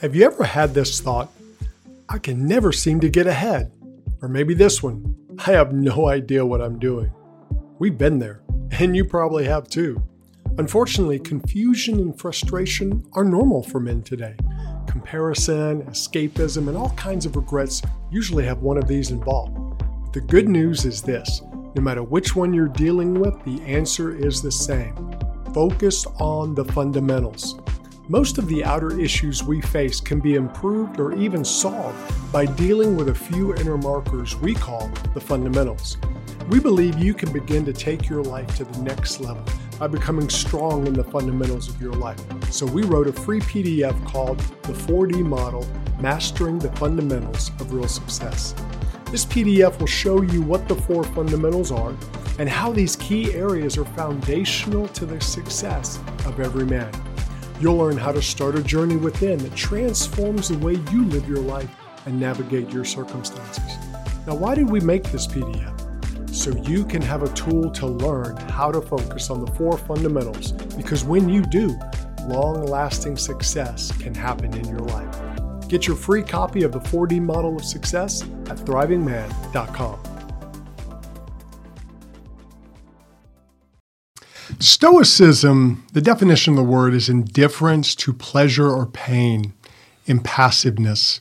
Have you ever had this thought? I can never seem to get ahead. Or maybe this one I have no idea what I'm doing. We've been there, and you probably have too. Unfortunately, confusion and frustration are normal for men today. Comparison, escapism, and all kinds of regrets usually have one of these involved. The good news is this no matter which one you're dealing with, the answer is the same. Focus on the fundamentals. Most of the outer issues we face can be improved or even solved by dealing with a few inner markers we call the fundamentals. We believe you can begin to take your life to the next level by becoming strong in the fundamentals of your life. So, we wrote a free PDF called The 4D Model Mastering the Fundamentals of Real Success. This PDF will show you what the four fundamentals are and how these key areas are foundational to the success of every man. You'll learn how to start a journey within that transforms the way you live your life and navigate your circumstances. Now, why did we make this PDF? So you can have a tool to learn how to focus on the four fundamentals, because when you do, long lasting success can happen in your life. Get your free copy of the 4D model of success at thrivingman.com. Stoicism, the definition of the word is indifference to pleasure or pain, impassiveness.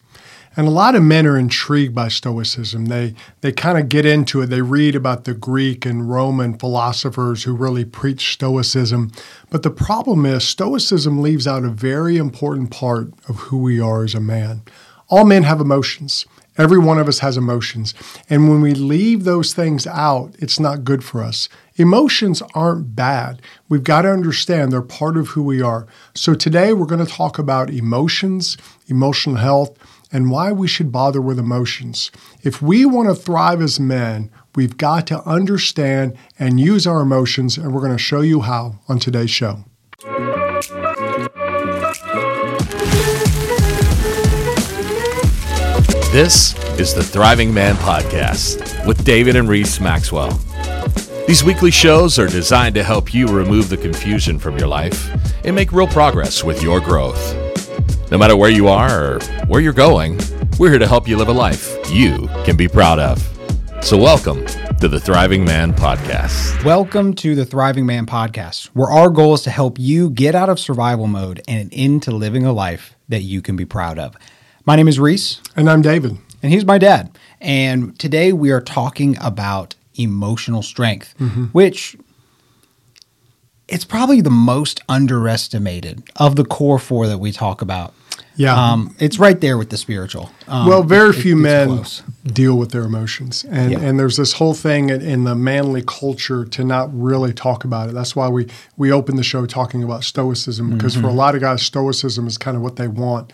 And a lot of men are intrigued by Stoicism. They, they kind of get into it. They read about the Greek and Roman philosophers who really preach Stoicism. But the problem is, Stoicism leaves out a very important part of who we are as a man. All men have emotions. Every one of us has emotions. And when we leave those things out, it's not good for us. Emotions aren't bad. We've got to understand they're part of who we are. So today we're going to talk about emotions, emotional health, and why we should bother with emotions. If we want to thrive as men, we've got to understand and use our emotions, and we're going to show you how on today's show. This is the Thriving Man Podcast with David and Reese Maxwell. These weekly shows are designed to help you remove the confusion from your life and make real progress with your growth. No matter where you are or where you're going, we're here to help you live a life you can be proud of. So, welcome to the Thriving Man Podcast. Welcome to the Thriving Man Podcast, where our goal is to help you get out of survival mode and into living a life that you can be proud of. My name is Reese. And I'm David. And he's my dad. And today we are talking about emotional strength, mm-hmm. which it's probably the most underestimated of the core four that we talk about. Yeah. Um, it's right there with the spiritual. Um, well, very it, few men close. deal with their emotions. And, yeah. and there's this whole thing in the manly culture to not really talk about it. That's why we, we opened the show talking about stoicism, because mm-hmm. for a lot of guys, stoicism is kind of what they want.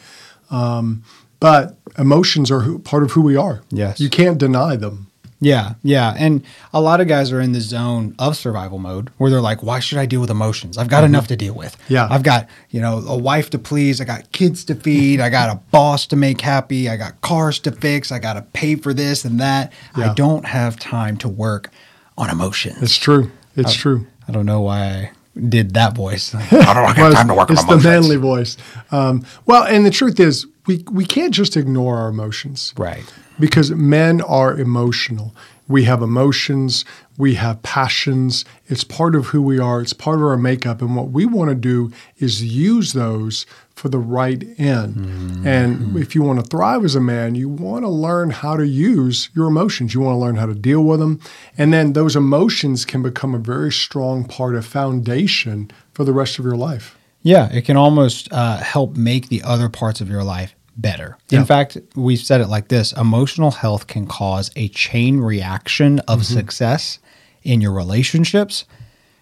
Um, but emotions are who, part of who we are. Yes. You can't deny them. Yeah, yeah. And a lot of guys are in the zone of survival mode where they're like, why should I deal with emotions? I've got mm-hmm. enough to deal with. Yeah. I've got, you know, a wife to please. I got kids to feed. I got a boss to make happy. I got cars to fix. I got to pay for this and that. Yeah. I don't have time to work on emotions. It's true. It's I, true. I don't know why did that voice. I don't have time to work on It's the manly voice. Um, well, and the truth is, we, we can't just ignore our emotions. Right. Because men are emotional. We have emotions, we have passions. It's part of who we are, it's part of our makeup. And what we want to do is use those for the right end. Mm-hmm. And if you want to thrive as a man, you want to learn how to use your emotions. You want to learn how to deal with them. And then those emotions can become a very strong part of foundation for the rest of your life. Yeah, it can almost uh, help make the other parts of your life better. Yeah. In fact, we've said it like this emotional health can cause a chain reaction of mm-hmm. success in your relationships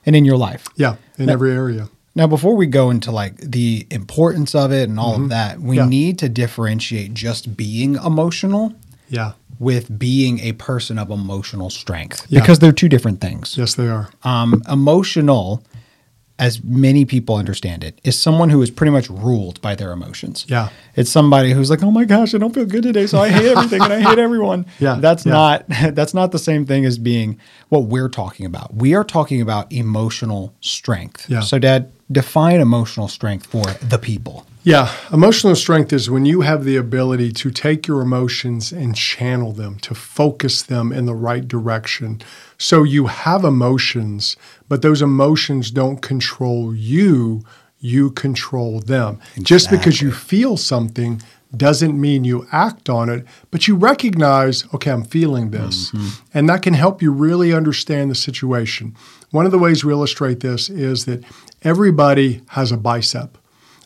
and in your life. Yeah, in now, every area. Now, before we go into like the importance of it and all mm-hmm. of that, we yeah. need to differentiate just being emotional. Yeah. With being a person of emotional strength, yeah. because they're two different things. Yes, they are. Um, emotional as many people understand it, is someone who is pretty much ruled by their emotions. Yeah. It's somebody who's like, "Oh my gosh, I don't feel good today, so I hate everything and I hate everyone." Yeah. That's yeah. not that's not the same thing as being what we're talking about. We are talking about emotional strength. Yeah. So dad, define emotional strength for the people. Yeah, emotional strength is when you have the ability to take your emotions and channel them, to focus them in the right direction. So you have emotions, but those emotions don't control you, you control them. Just because you feel something doesn't mean you act on it, but you recognize, okay, I'm feeling this. Mm-hmm. And that can help you really understand the situation. One of the ways we illustrate this is that everybody has a bicep.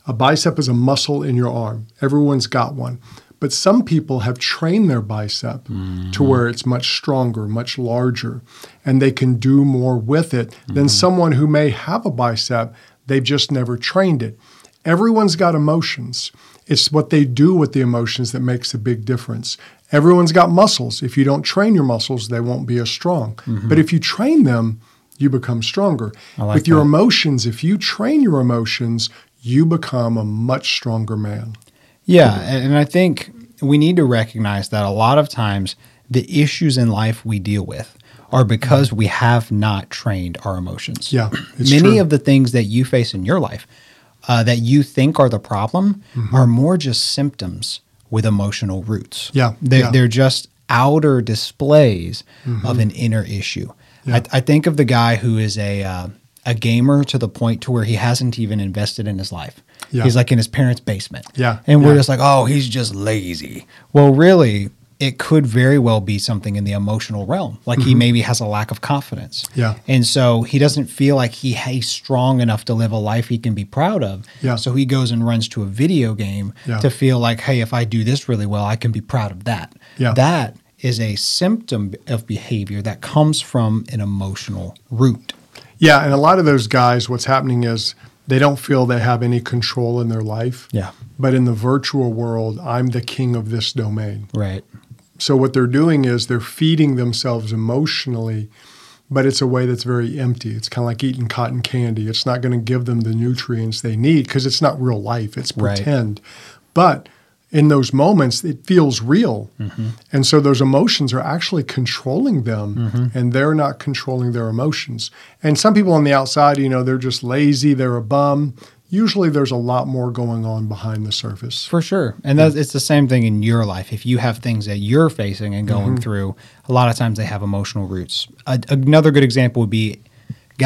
A bicep is a muscle in your arm. Everyone's got one. But some people have trained their bicep to mm-hmm. where it's much stronger, much larger, and they can do more with it than mm-hmm. someone who may have a bicep, they've just never trained it. Everyone's got emotions. It's what they do with the emotions that makes a big difference. Everyone's got muscles. If you don't train your muscles, they won't be as strong. Mm-hmm. But if you train them, you become stronger. like with your that. emotions, if you train your emotions, you become a much stronger man. Yeah, and I think we need to recognize that a lot of times the issues in life we deal with are because we have not trained our emotions. Yeah, it's Many true. of the things that you face in your life uh, that you think are the problem Mm-hmm. are more just symptoms with emotional roots. Yeah, They're, yeah. Mm-hmm. they're just outer displays of an inner issue. Yeah. I, I think of the guy who is a uh, a gamer to the point to where he hasn't even invested in his life. Yeah. He's like in his parents' basement. Yeah, And we're yeah. just like, oh, he's just lazy. Well, really, it could very well be something in the emotional realm. Like he maybe has a lack of confidence. Mm-hmm. Yeah. And so he doesn't feel like he he's strong enough to live a life he can be proud of. Yeah. So he goes and runs to a video game Yeah. to feel like, hey, if I do this really well, I can be proud of that. Yeah. That is a symptom of behavior that comes from an emotional root. Yeah, and a lot of those guys, what's happening is they don't feel they have any control in their life. Yeah. But in the virtual world, I'm the king of this domain. Right. So what they're doing is they're feeding themselves emotionally, but it's a way that's very empty. It's kind of like eating cotton candy. It's not going to give them the nutrients they need because it's not real life. It's Right. pretend. But in those moments, it feels real. And so those emotions are actually controlling them and they're not controlling their emotions. And some people on the outside, you know, they're just lazy, they're a bum. Usually there's a lot more going on behind the surface. For sure. And that's, it's the same thing in your life. If you have things that you're facing and going Mm-hmm. through, a lot of times they have emotional roots. A, another good example would be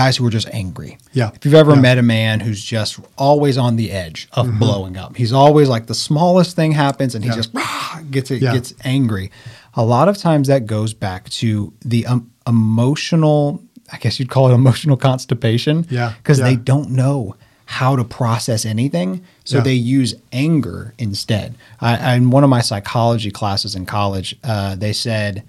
guys who are just angry. Yeah. If you've ever Yeah. Mm-hmm. met a man who's just always on the edge of blowing up, he's always like the smallest thing happens and he Yeah. just rah, gets it, Yeah. gets angry. A lot of times that goes back to the um, emotional, I guess you'd call it emotional constipation. Yeah. Because they don't know how to process anything. So Yeah. they use anger instead. I, in one of my psychology classes in college, uh, they said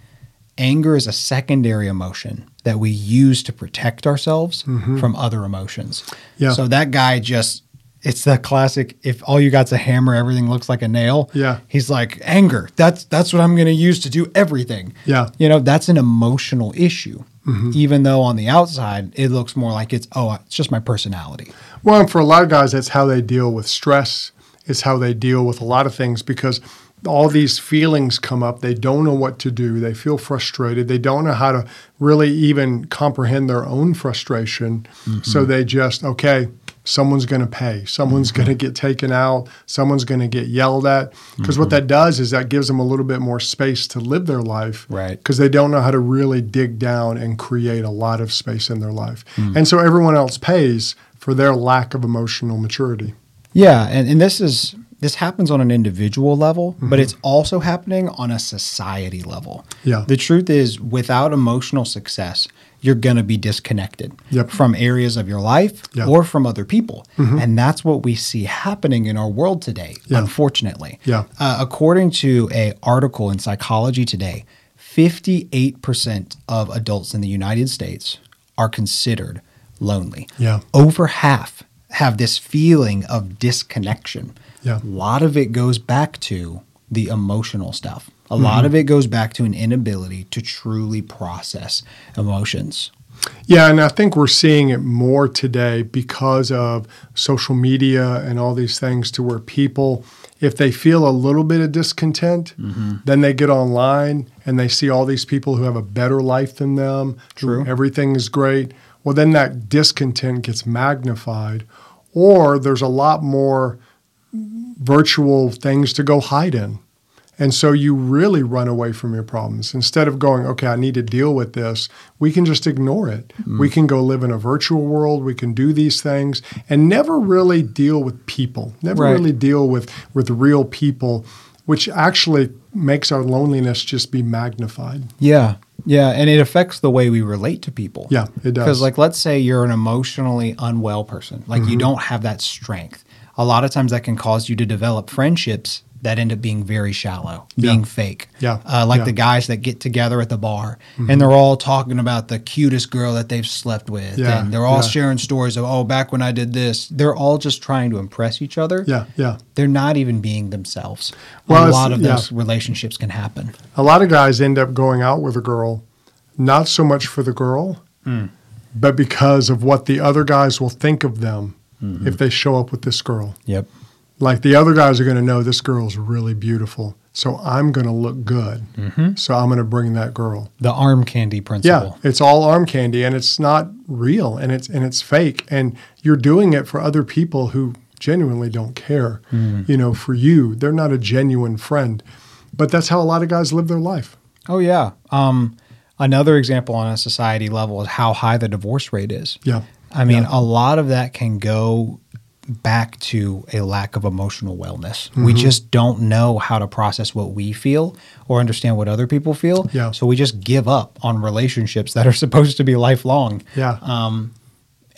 anger is a secondary emotion that we use to protect ourselves from other emotions. Mm-hmm. Yeah. So that guy just, it's the classic. If all you got's a hammer, everything looks like a nail. Yeah. He's like anger. That's that's what I'm going to use to do everything. Yeah. You know, that's an emotional issue. Even though on the outside it looks more like it's oh, it's just my personality. Well, and for a lot of guys, that's how they deal with stress. It's how they deal with a lot of things because all these feelings come up. They don't know what to do. They feel frustrated. They don't know how to really even comprehend their own frustration. So mm-hmm. they just, okay, someone's going to pay. Someone's mm-hmm. going to get taken out. Someone's going to get yelled at. Because what mm-hmm. that does is that gives them a little bit more space to live their life Right. because they don't know how to really dig down and create a lot of space in their life. Mm. And so everyone else pays for their lack of emotional maturity. Yeah, and, and this is this happens on an individual level, but it's also happening on a society level. Yeah. The truth is without emotional success, you're going to be disconnected Yep. from areas of your life Yeah. or from other people. And that's what we see happening in our world today, Yeah. unfortunately. Yeah. Uh, according to a article in Psychology Today, 58% of adults in the United States are considered lonely. Yeah. Over half have this feeling of disconnection. Yeah. A lot of it goes back to the emotional stuff. A Mm-hmm. lot of it goes back to an inability to truly process emotions. Yeah, and I think we're seeing it more today because of social media and all these things to where people, if they feel a little bit of discontent, then they get online and they see all these people who have a better life than them. True. Everything is great. Well, then that discontent gets magnified, or there's a lot more virtual things to go hide in. And so you really run away from your problems. Instead of going, okay, I need to deal with this, we can just ignore it. Mm. We can go live in a virtual world. We can do these things and never really deal with people, never right. really deal with, with real people, which actually makes our loneliness just be magnified. Yeah. Yeah. And it affects the way we relate to people. Yeah, it does. Because, like, let's say you're an emotionally unwell person, like, mm-hmm. you don't have that strength. A lot of times that can cause you to develop friendships that end up being very shallow, being yeah. fake. Yeah. Uh, like yeah. the guys that get together at the bar mm-hmm. and they're all talking about the cutest girl that they've slept with. Yeah. And they're all sharing stories of, oh, back when I did this. They're all just trying to impress each other. Yeah. Yeah. They're not even being themselves. Well, a lot of those relationships can happen. A lot of guys end up going out with a girl, not so much for the girl, mm. but because of what the other guys will think of them mm-hmm. if they show up with this girl. Yep. Like the other guys are going to know this girl's really beautiful. So I'm going to look good. Mm-hmm. So I'm going to bring that girl. The arm candy principle. Yeah, it's all arm candy and it's not real and it's and it's fake and you're doing it for other people who genuinely don't care. Mm. You know, for you, they're not a genuine friend. But that's how a lot of guys live their life. Oh yeah. Um, another example on a society level is how high the divorce rate is. Yeah. I mean, yeah. a lot of that can go back to a lack of emotional wellness. Mm-hmm. We just don't know how to process what we feel or understand what other people feel. Yeah. So we just give up on relationships that are supposed to be lifelong. Yeah. Um,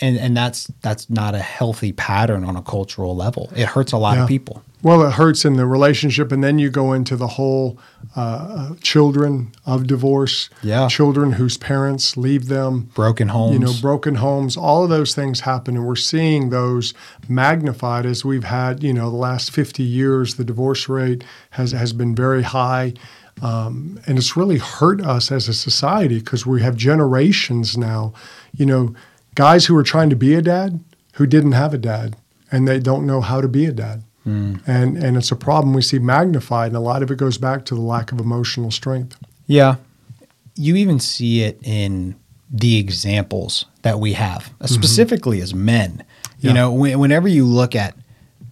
and and that's that's not a healthy pattern on a cultural level. It hurts a lot yeah. of people. Well, it hurts in the relationship, and then you go into the whole uh, uh, children of divorce, yeah. children whose parents leave them, broken homes, you know, broken homes. All of those things happen, and we're seeing those magnified as we've had, you know, the last fifty years. The divorce rate has has been very high. Um, and it's really hurt us as a society because we have generations now, you know, guys who are trying to be a dad who didn't have a dad and they don't know how to be a dad. Mm. And and it's a problem we see magnified, and a lot of it goes back to the lack of emotional strength. Yeah, you even see it in the examples that we have, mm-hmm. specifically as men. You yeah. know, whenever you look at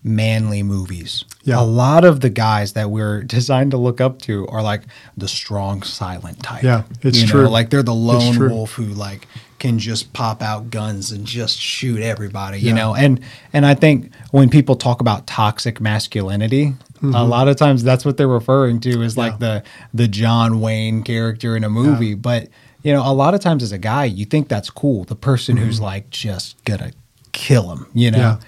manly movies, yeah. a lot of the guys that we're designed to look up to are like the strong, silent type. Yeah, it's you true. Know, like they're the lone wolf who like can just pop out guns and just shoot everybody, you yeah. know. And and I think when people talk about toxic masculinity, mm-hmm. a lot of times that's what they're referring to is like the the John Wayne character in a movie, yeah. but you know, a lot of times as a guy, you think that's cool, the person mm-hmm. who's like just gonna kill him, you know. Yeah.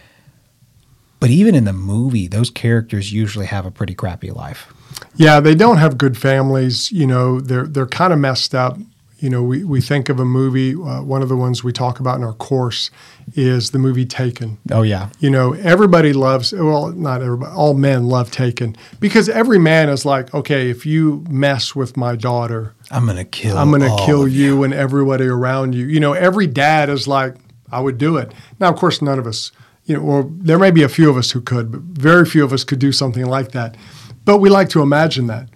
But even in the movie, those characters usually have a pretty crappy life. Yeah, they don't have good families. You know, they're they're kind of messed up you know, we, we think of a movie, uh, one of the ones we talk about in our course is the movie Taken. Oh, yeah. You know, everybody loves, well, not everybody, all men love Taken because every man is like, okay, if you mess with my daughter, I'm going to kill I'm going to kill you, you and everybody around you. You know, every dad is like, I would do it. Now, of course, none of us, you know, or there may be a few of us who could, but very few of us could do something like that. But we like to imagine that.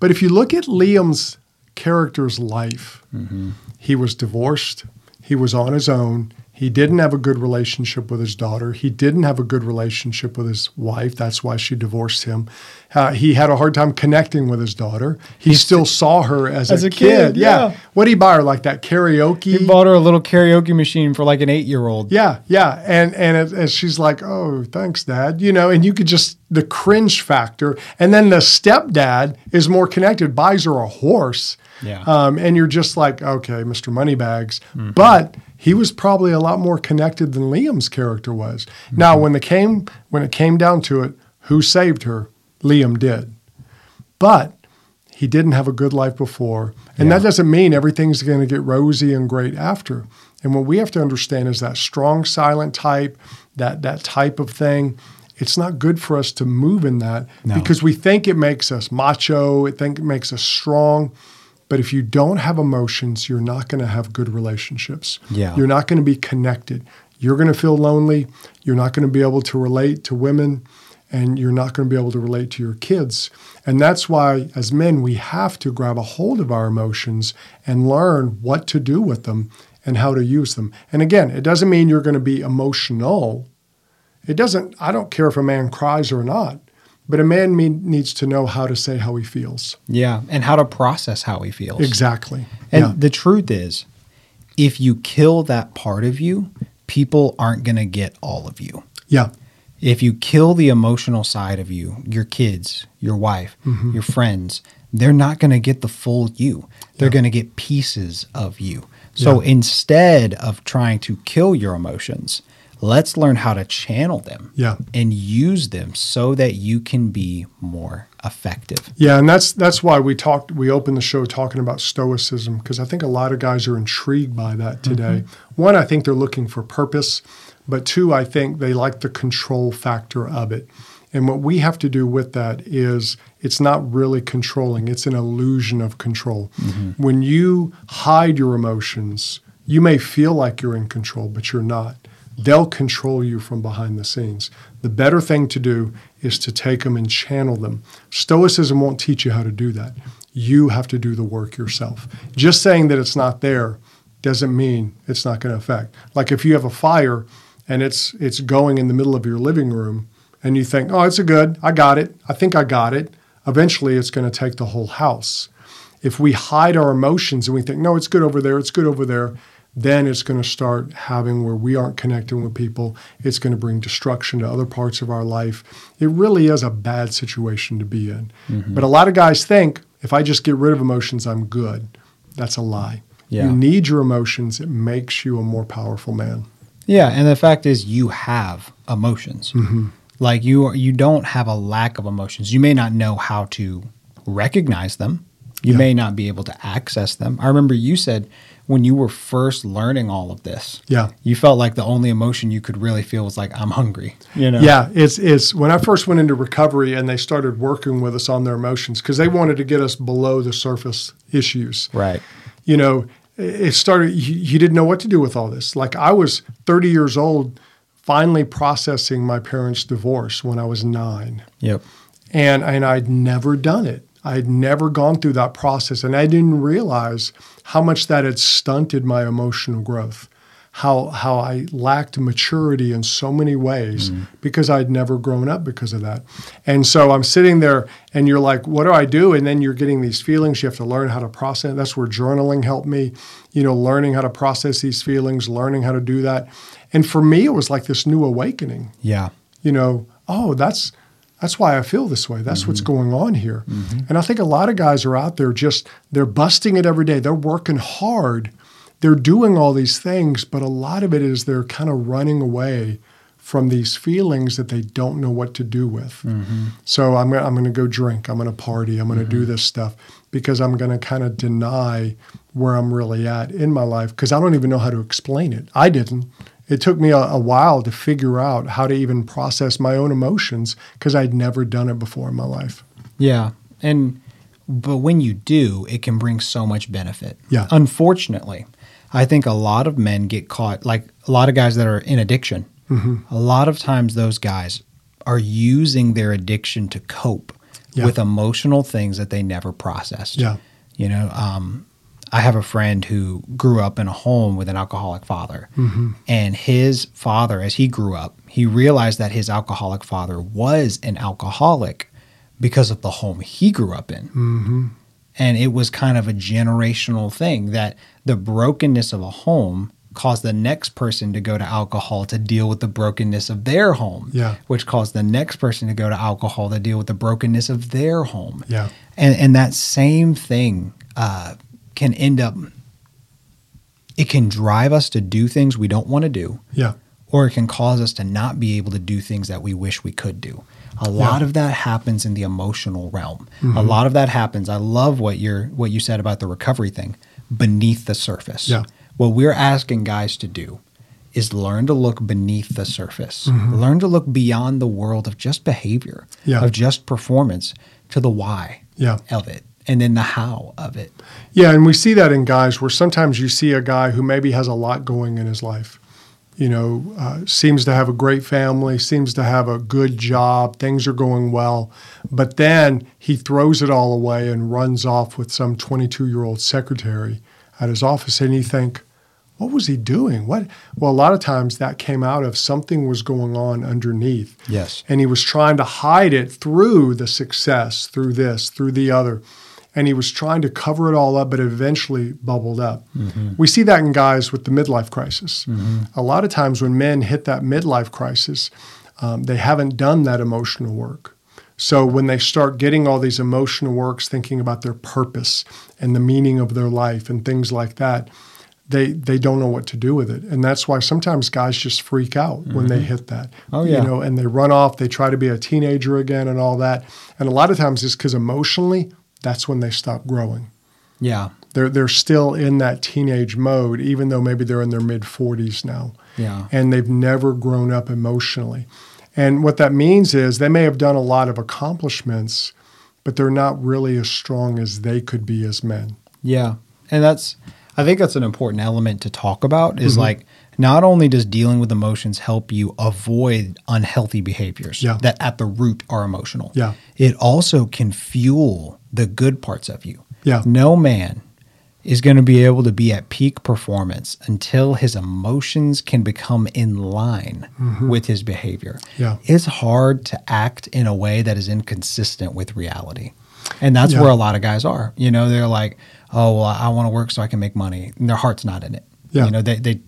But if you look at Liam's character's life. Mm-hmm. He was divorced. He was on his own. He didn't have a good relationship with his daughter. He didn't have a good relationship with his wife. That's why she divorced him. Uh, he had a hard time connecting with his daughter. He still saw her as, as a, a, kid. kid yeah. yeah. What did he buy her? Like that karaoke? He bought her a little karaoke machine for like an eight year old. Yeah, yeah. And and, and she's like, oh, thanks, Dad. You know, and you could just the cringe factor. And then the stepdad is more connected, buys her a horse yeah. Um, and you're just like, okay, Mr. Moneybags. Mm-hmm. But he was probably a lot more connected than Liam's character was. Mm-hmm. Now, when it came when it came down to it, who saved her? Liam did. But he didn't have a good life before. And yeah. that doesn't mean everything's going to get rosy and great after. And what we have to understand is that strong silent type, that that type of thing, it's not good for us to move in that no. because we think it makes us macho, it think it makes us strong. But if you don't have emotions, you're not going to have good relationships. Yeah. You're not going to be connected. You're going to feel lonely. You're not going to be able to relate to women and you're not going to be able to relate to your kids. And that's why, as men, we have to grab a hold of our emotions and learn what to do with them and how to use them. And again, it doesn't mean you're going to be emotional. It doesn't, I don't care if a man cries or not, but a man me- needs to know how to say how he feels. Yeah. And how to process how he feels. Exactly. And yeah. the truth is, if you kill that part of you, people aren't going to get all of you. yeah. If you kill the emotional side of you, your kids, your wife, Mm-hmm. your friends, they're not going to get the full you. They're going to get pieces of you. So Yeah. instead of trying to kill your emotions, let's learn how to channel them Yeah. and use them so that you can be more effective. Yeah, and that's that's why we talked. We opened the show talking about stoicism because I think a lot of guys are intrigued by that mm-hmm. today. One, I think they're looking for purpose, but two, I think they like the control factor of it. And what we have to do with that is it's not really controlling; it's an illusion of control. Mm-hmm. When you hide your emotions, you may feel like you're in control, but you're not. They'll control you from behind the scenes. The better thing to do is to take them and channel them. Stoicism won't teach you how to do that. You have to do the work yourself. Just saying that it's not there doesn't mean it's not going to affect. Like if you have a fire and it's it's going in the middle of your living room and you think, "Oh, it's a good. I got it. I think I got it." Eventually it's going to take the whole house. If we hide our emotions and we think, "No, it's good over there. It's good over there." Then it's going to start having where we aren't connecting with people. It's going to bring destruction to other parts of our life. It really is a bad situation to be in. But a lot of guys think if I just get rid of emotions, I'm good. That's a lie. Yeah. You need your emotions, it makes you a more powerful man. Yeah, and the fact is, you have emotions. Mm-hmm. Like you, are, you don't have a lack of emotions. You may not know how to recognize them. You Yeah. may not be able to access them. I remember you said when you were first learning all of this, Yeah. you felt like the only emotion you could really feel was like, "I'm hungry." You know? Yeah, it's it's when I first went into recovery and they started working with us on their emotions because they wanted to get us below the surface issues. Right. you know, it started, you, you didn't know what to do with all this. Like I was 30 years old, finally processing my parents' divorce when I was nine. Yep. And, and I'd never done it. I'd never gone through that process. And I didn't realize how much that had stunted my emotional growth, how, how I lacked maturity in so many ways mm-hmm. because I'd never grown up because of that. And so I'm sitting there and you're like, what do I do? And then you're getting these feelings. You have to learn how to process. That's where journaling helped me, you know, learning how to process these feelings, learning how to do that. And for me, it was like this new awakening Yeah. you know, oh, that's that's why I feel this way. That's what's mm-hmm. going on here. Mm-hmm. And I think a lot of guys are out there just they're busting it every day. They're working hard. They're doing all these things, but a lot of it is they're kind of running away from these feelings that they don't know what to do with. Mm-hmm. So I'm I'm going to go drink. I'm going to party. I'm going to do this stuff because I'm going to kind of deny where I'm really at in my life because I don't even know how to explain it. I didn't. It took me a, a while to figure out how to even process my own emotions because I'd never done it before in my life. Yeah. And but when you do, it can bring so much benefit. Yeah. Unfortunately, I think a lot of men get caught like a lot of guys that are in addiction. Mm-hmm. A lot of times those guys are using their addiction to cope Yeah. with emotional things that they never processed. Yeah. You know, um, I have a friend who grew up in a home with an alcoholic father. Mm-hmm. And his father, as he grew up, he realized that his alcoholic father was an alcoholic because of the home he grew up in. Mm-hmm. And it was kind of a generational thing that the brokenness of a home caused the next person to go to alcohol to deal with the brokenness of their home, Yeah. which caused the next person to go to alcohol to deal with the brokenness of their home. Yeah. And, and that same thing uh, can end up, it can drive us to do things we don't want to do Yeah. or it can cause us to not be able to do things that we wish we could do. A lot of that happens in the emotional realm. A mm-hmm. lot of that happens. I love what you're what you said about the recovery thing beneath the surface. Yeah. What we're asking guys to do is learn to look beneath the surface. Mm-hmm. Learn to look beyond the world of just behavior, Yeah. of just performance to the why Yeah. of it and then the how of it. Yeah, and we see that in guys where sometimes you see a guy who maybe has a lot going in his life. You know, uh, seems to have a great family, seems to have a good job, things are going well, but then he throws it all away and runs off with some 22 year old secretary at his office, and you think, what was he doing? What? Well, a lot of times that came out of something was going on underneath. Yes. And he was trying to hide it through the success, through this, through the other. And he was trying to cover it all up, but it eventually bubbled up. Mm-hmm. We see that in guys with the midlife crisis. Mm-hmm. A lot of times when men hit that midlife crisis, um, they haven't done that emotional work. So when they start getting all these emotional works, thinking about their purpose and the meaning of their life and things like that, they they don't know what to do with it, and that's why sometimes guys just freak out when they mm-hmm. hit that. Oh, yeah. you know, and they run off. They try to be a teenager again and all that, and a lot of times it's because emotionally that's when they stop growing. Yeah. They're they're still in that teenage mode, even though maybe they're in their mid forties now Yeah. and they've never grown up emotionally. And what that means is they may have done a lot of accomplishments, but they're not really as strong as they could be as men. Yeah. And that's I think that's an important element to talk about Mm-hmm. is like not only does dealing with emotions help you avoid unhealthy behaviors Yeah. that at the root are emotional. Yeah. It also can fuel the good parts of you. Yeah. No man is going to be able to be at peak performance until his emotions can become in line with his behavior. Mm-hmm. Yeah. It's hard to act in a way that is inconsistent with reality. And that's Yeah. where a lot of guys are. You know, they're like, "Oh, well, I want to work so I can make money." And their heart's not in it. Yeah. You know, they, they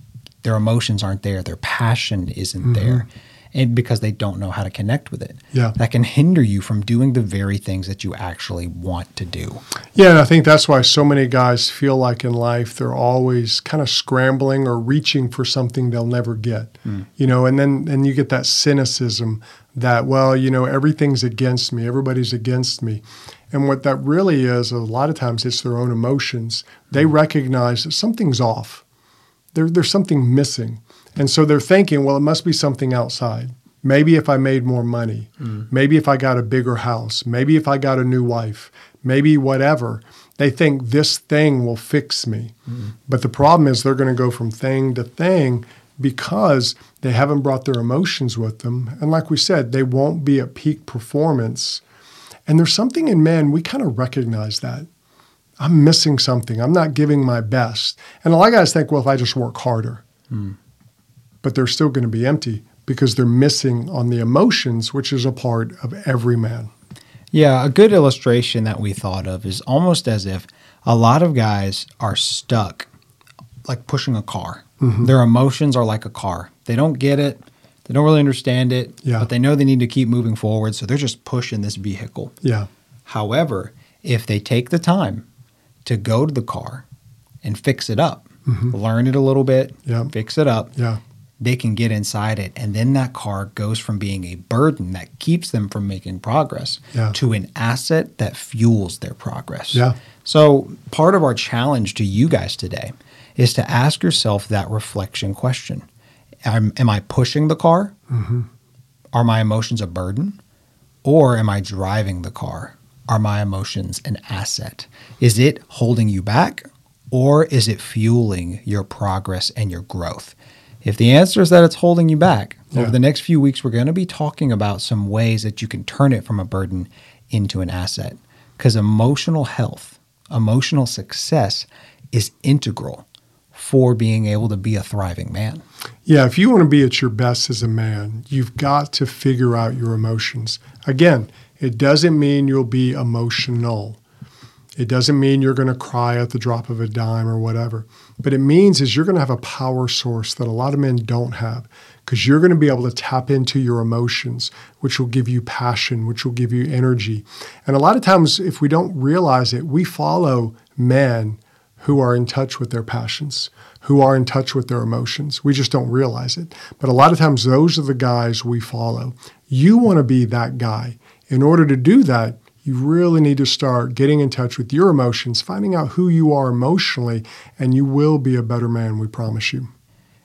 their emotions aren't there. Their passion isn't there. And because they don't know how to connect with it. Yeah. That can hinder you from doing the very things that you actually want to do. Yeah, and I think that's why so many guys feel like in life they're always kind of scrambling or reaching for something they'll never get. Hmm. You know, and then and you get that cynicism that well, you know, everything's against me, everybody's against me. And what that really is, a lot of times it's their own emotions. They hmm. recognize that something's off. There, there's something missing. And so they're thinking, well, it must be something outside. Maybe if I made more money, mm. maybe if I got a bigger house, maybe if I got a new wife, maybe whatever. They think this thing will fix me. Mm. But the problem is they're going to go from thing to thing because they haven't brought their emotions with them. And like we said, they won't be at peak performance. And there's something in men, we kind of recognize that. I'm missing something. I'm not giving my best. And a lot of guys think, well, if I just work harder, mm. But they're still going to be empty because they're missing on the emotions, which is a part of every man. Yeah, a good illustration that we thought of is almost as if a lot of guys are stuck like pushing a car. Mm-hmm. Their emotions are like a car. They don't get it, they don't really understand it, Yeah. but they know they need to keep moving forward, so they're just pushing this vehicle. Yeah. However, if they take the time to go to the car and fix it up, learn it a little bit, Mm-hmm. Fix it up, Yeah. They can get inside it. And then that car goes from being a burden that keeps them from making progress Yeah. to an asset that fuels their progress. Yeah. So, part of our challenge to you guys today is to ask yourself that reflection question Am, am I pushing the car? Mm-hmm. Are my emotions a burden? Or am I driving the car? Are my emotions an asset? Is it holding you back or is it fueling your progress and your growth? If the answer is that it's holding you back, Yeah. over the next few weeks, we're going to be talking about some ways that you can turn it from a burden into an asset. Because emotional health, emotional success is integral for being able to be a thriving man. Yeah, if you want to be at your best as a man, you've got to figure out your emotions. Again, it doesn't mean you'll be emotional. It doesn't mean you're going to cry at the drop of a dime or whatever. But it means is you're going to have a power source that a lot of men don't have because you're going to be able to tap into your emotions, which will give you passion, which will give you energy. And a lot of times if we don't realize it, we follow men who are in touch with their passions, who are in touch with their emotions. We just don't realize it. But a lot of times, those are the guys we follow. You want to be that guy. In order to do that, you really need to start getting in touch with your emotions, finding out who you are emotionally, and you will be a better man, we promise you.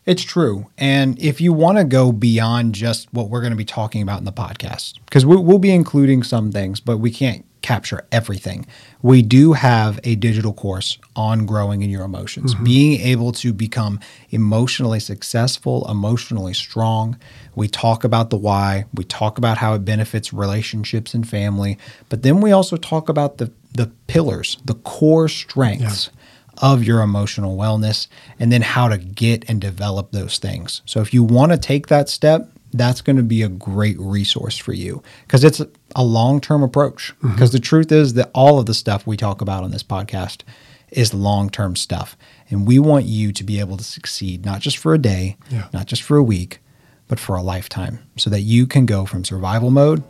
It's true. And if you want to go beyond just what we're going to be talking about in the podcast, because we, we'll be including some things, but we can't capture everything. We do have a digital course on growing in your emotions, mm-hmm. being able to become emotionally successful, emotionally strong. We talk about the why, we talk about how it benefits relationships and family, but then we also talk about the, the pillars, the core strengths of your emotional wellness and then how to get and develop those things. So if you want to take that step, that's going to be a great resource for you because it's a long term approach. Mm-hmm. Because the truth is that all of the stuff we talk about on this podcast is long term stuff. And we want you to be able to succeed, not just for a day, Yeah. not just for a week, but for a lifetime so that you can go from survival mode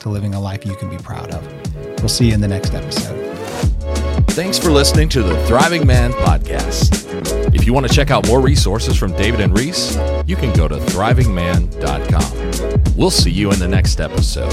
to living a life you can be proud of. We'll see you in the next episode. Thanks for listening to the Thriving Man podcast. If you want to check out more resources from David and Reese, you can go to thrivingman.com. We'll see you in the next episode.